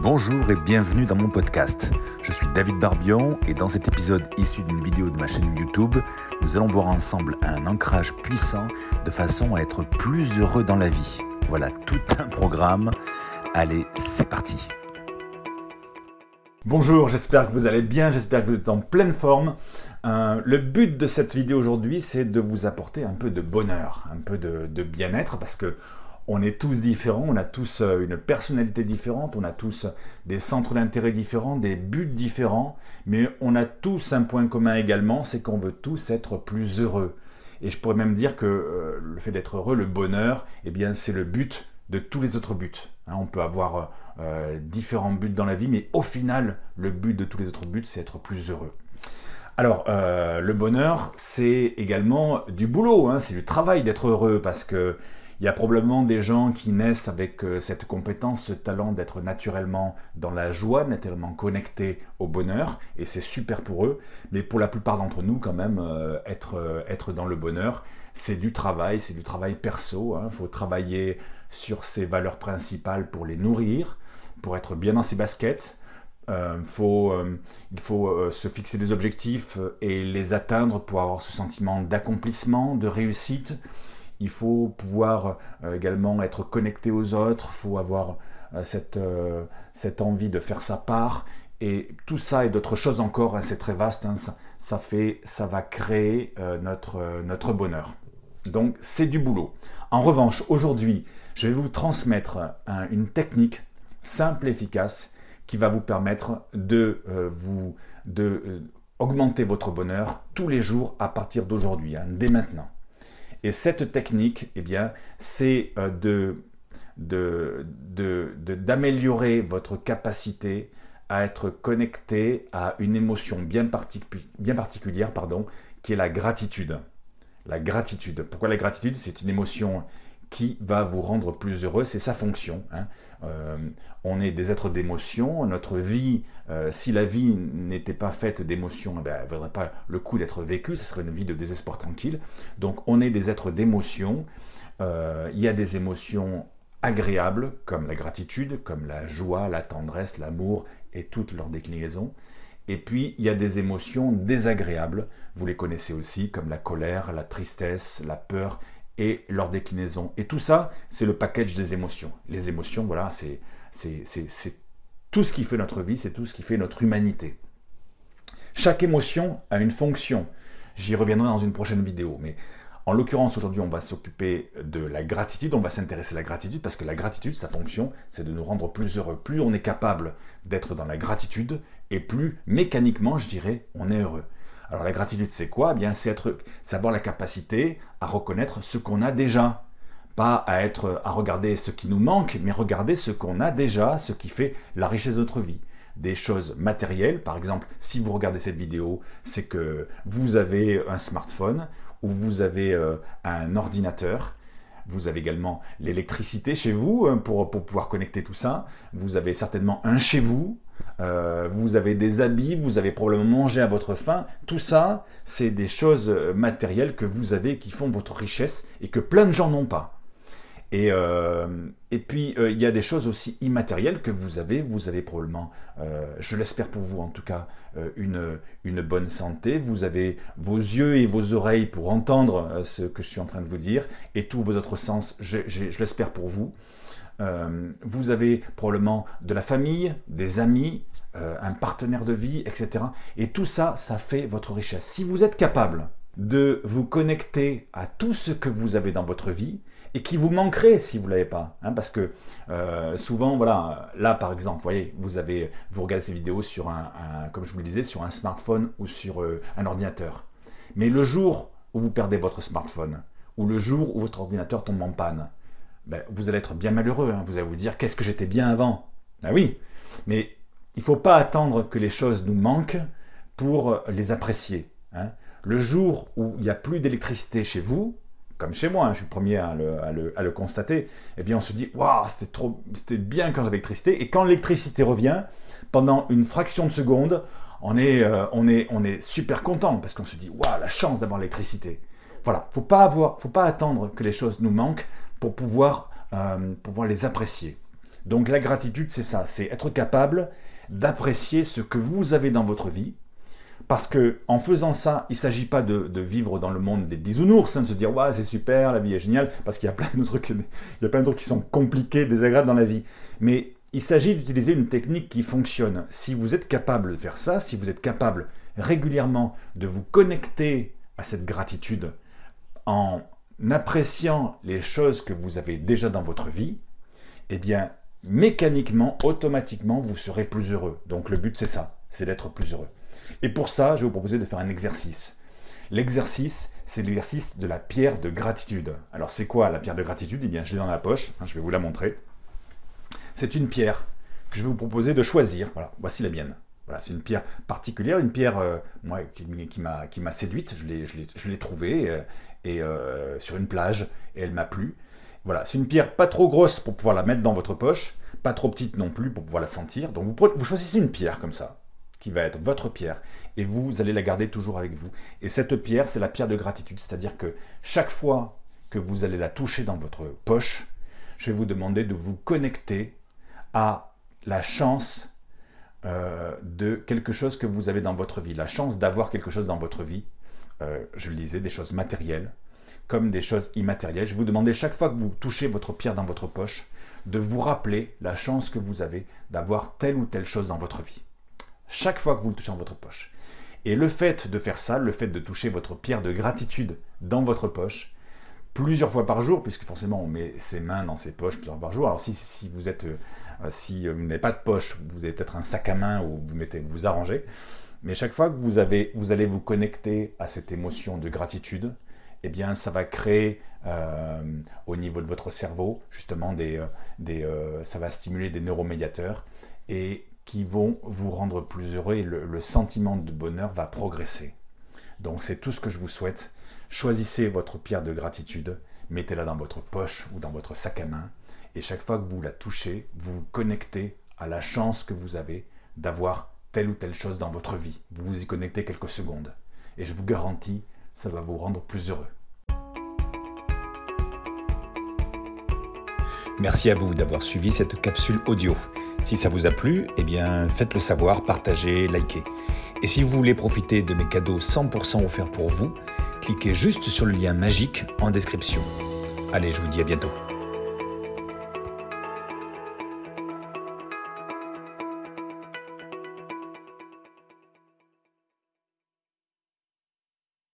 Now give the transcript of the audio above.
Bonjour et bienvenue dans mon podcast. Je suis David Barbion et dans cet épisode issu d'une vidéo de ma chaîne YouTube, nous allons voir ensemble un ancrage puissant de façon à être plus heureux dans la vie. Voilà tout un programme. Allez, c'est parti. Bonjour, j'espère que vous allez bien, j'espère que vous êtes en pleine forme. Euh, le but de cette vidéo aujourd'hui, c'est de vous apporter un peu de bonheur, un peu de, de bien-être, parce que on est tous différents, on a tous euh, une personnalité différente, on a tous des centres d'intérêt différents, des buts différents, mais on a tous un point commun également, c'est qu'on veut tous être plus heureux. Et je pourrais même dire que euh, le fait d'être heureux, le bonheur, eh bien c'est le but de tous les autres buts. Hein, on peut avoir euh, différents buts dans la vie, mais au final, le but de tous les autres buts, c'est être plus heureux. Alors, le bonheur, c'est également du boulot, hein, c'est du travail d'être heureux, parce que il y a probablement des gens qui naissent avec euh, cette compétence, ce talent d'être naturellement dans la joie, naturellement connectés au bonheur, et c'est super pour eux. Mais pour la plupart d'entre nous, quand même, euh, être, euh, être dans le bonheur, c'est du travail, c'est du travail perso. Il hein. faut travailler sur ses valeurs principales pour les nourrir, pour être bien dans ses baskets. faut, il faut se fixer des objectifs et les atteindre pour avoir ce sentiment d'accomplissement, de réussite il faut pouvoir euh, également être connecté aux autres, il faut avoir euh, cette, euh, cette envie de faire sa part. Et tout ça et d'autres choses encore, hein, c'est très vaste, hein, ça, fait, ça va créer notre, notre bonheur. Donc c'est du boulot. En revanche, aujourd'hui, je vais vous transmettre une technique simple et efficace qui va vous permettre de vous de augmenter votre bonheur tous les jours à partir d'aujourd'hui, hein, dès maintenant. Et cette technique, eh c'est euh, d'améliorer votre capacité à être connecté à une émotion bien, bien particulière, pardon, qui est la gratitude. La gratitude. Pourquoi la gratitude? C'est une émotion qui va vous rendre plus heureux, c'est sa fonction. Hein. Euh, on est des êtres d'émotion, notre vie, euh, si la vie n'était pas faite d'émotions, eh ben, elle ne vaudrait pas le coup d'être vécue, ce serait une vie de désespoir tranquille. Donc on est des êtres d'émotion, euh, il y a des émotions agréables comme la gratitude, comme la joie, la tendresse, l'amour et toutes leurs déclinaisons. Et puis, il y a des émotions désagréables, vous les connaissez aussi, comme la colère, la tristesse, la peur et leur déclinaison. Et tout ça, c'est le package des émotions. Les émotions, voilà, c'est tout ce qui fait notre vie, c'est tout ce qui fait notre humanité. Chaque émotion a une fonction. J'y reviendrai dans une prochaine vidéo. Mais en l'occurrence, aujourd'hui, on va s'occuper de la gratitude. On va s'intéresser à la gratitude parce que la gratitude, sa fonction, c'est de nous rendre plus heureux. Plus on est capable d'être dans la gratitude, et plus mécaniquement, je dirais, on est heureux. Alors la gratitude, c'est quoi? Eh Bien, c'est être, savoir la capacité à reconnaître ce qu'on a déjà, pas à être, à regarder ce qui nous manque, mais regarder ce qu'on a déjà, ce qui fait la richesse de notre vie. Des choses matérielles, par exemple, si vous regardez cette vidéo, c'est que vous avez un smartphone ou vous avez euh, un ordinateur. Vous avez également l'électricité chez vous hein, pour, pour pouvoir connecter tout ça. Vous avez certainement un chez vous, euh, vous avez des habits, vous avez probablement mangé à votre faim. Tout ça, c'est des choses euh, matérielles que vous avez qui font votre richesse et que plein de gens n'ont pas. Et, euh, et puis, il y a des choses aussi immatérielles que vous avez. Vous avez probablement, je l'espère pour vous en tout cas, une, une bonne santé. Vous avez vos yeux et vos oreilles pour entendre ce que je suis en train de vous dire. Et tous vos autres sens, je l'espère pour vous. Euh, vous avez probablement de la famille, des amis, euh, un partenaire de vie, etc. Et tout ça, ça fait votre richesse. Si vous êtes capable de vous connecter à tout ce que vous avez dans votre vie, et qui vous manquerait si vous ne l'avez pas. Hein, parce que euh, souvent, voilà, là par exemple, vous voyez, vous, avez, vous regardez ces vidéos sur un, comme je vous le disais, sur un smartphone ou sur un ordinateur. Mais le jour où vous perdez votre smartphone, ou le jour où votre ordinateur tombe en panne, ben, vous allez être bien malheureux. Hein. Vous allez vous dire qu'est-ce que j'étais bien avant? Ah oui, mais il ne faut pas attendre que les choses nous manquent pour les apprécier. Hein. Le jour où il n'y a plus d'électricité chez vous, comme chez moi, hein, je suis le premier à le, constater, eh bien on se dit waouh, c'était bien quand j'avais l'électricité. Et quand l'électricité revient, pendant une fraction de seconde, on est, euh, on est, on est super content parce qu'on se dit waouh, la chance d'avoir l'électricité. Voilà, faut pas avoir, faut pas attendre que les choses nous manquent pour pouvoir, euh, les apprécier. Donc la gratitude, c'est ça, c'est être capable d'apprécier ce que vous avez dans votre vie. Parce que en faisant ça, il ne s'agit pas de, vivre dans le monde des bisounours, hein, de se dire c'est super, la vie est géniale, parce qu'il y a plein de trucs, il y a plein de trucs qui sont compliqués, désagréables dans la vie. Mais il s'agit d'utiliser une technique qui fonctionne. Si vous êtes capable de faire ça, si vous êtes capable régulièrement de vous connecter à cette gratitude en appréciant les choses que vous avez déjà dans votre vie, eh bien, mécaniquement, automatiquement, vous serez plus heureux. Donc le but, c'est ça, c'est d'être plus heureux. Et pour ça, je vais vous proposer de faire un exercice. L'exercice, c'est l'exercice de la pierre de gratitude. Alors c'est quoi la pierre de gratitude? Eh bien, je l'ai dans la poche, hein, je vais vous la montrer. C'est une pierre que je vais vous proposer de choisir. Voilà, voici la mienne. Voilà, c'est une pierre particulière, une pierre euh, moi, qui, m'a séduite. Je l'ai trouvée euh, et, euh, sur une plage et elle m'a plu. Voilà, c'est une pierre pas trop grosse pour pouvoir la mettre dans votre poche, pas trop petite non plus pour pouvoir la sentir. Donc vous choisissez une pierre comme ça, qui va être votre pierre, et vous allez la garder toujours avec vous. Et cette pierre, c'est la pierre de gratitude, c'est-à-dire que chaque fois que vous allez la toucher dans votre poche, je vais vous demander de vous connecter à la chance euh, de quelque chose que vous avez dans votre vie, la chance d'avoir quelque chose dans votre vie. Euh, je le disais, des choses matérielles, comme des choses immatérielles. Je vous demander chaque fois que vous touchez votre pierre dans votre poche, de vous rappeler la chance que vous avez d'avoir telle ou telle chose dans votre vie. Chaque fois que vous le touchez dans votre poche. Et le fait de faire ça, le fait de toucher votre pierre de gratitude dans votre poche, plusieurs fois par jour, puisque forcément on met ses mains dans ses poches plusieurs fois par jour. Alors si, si vous êtes, euh, si vous n'avez pas de poche, vous avez peut-être un sac à main où vous mettez, vous arrangez. Mais chaque fois que vous, avez, vous allez vous connecter à cette émotion de gratitude, eh bien, ça va créer euh, au niveau de votre cerveau, justement, des, euh, des, ça va stimuler des neuromédiateurs et qui vont vous rendre plus heureux et le, sentiment de bonheur va progresser. Donc, c'est tout ce que je vous souhaite. Choisissez votre pierre de gratitude, mettez-la dans votre poche ou dans votre sac à main, et chaque fois que vous la touchez, vous vous connectez à la chance que vous avez d'avoir telle ou telle chose dans votre vie. Vous vous y connectez quelques secondes. Et je vous garantis, ça va vous rendre plus heureux. Merci à vous d'avoir suivi cette capsule audio. Si ça vous a plu, eh bien faites-le savoir, partagez, likez. Et si vous voulez profiter de mes cadeaux 100% offerts pour vous, cliquez juste sur le lien magique en description. Allez, je vous dis à bientôt.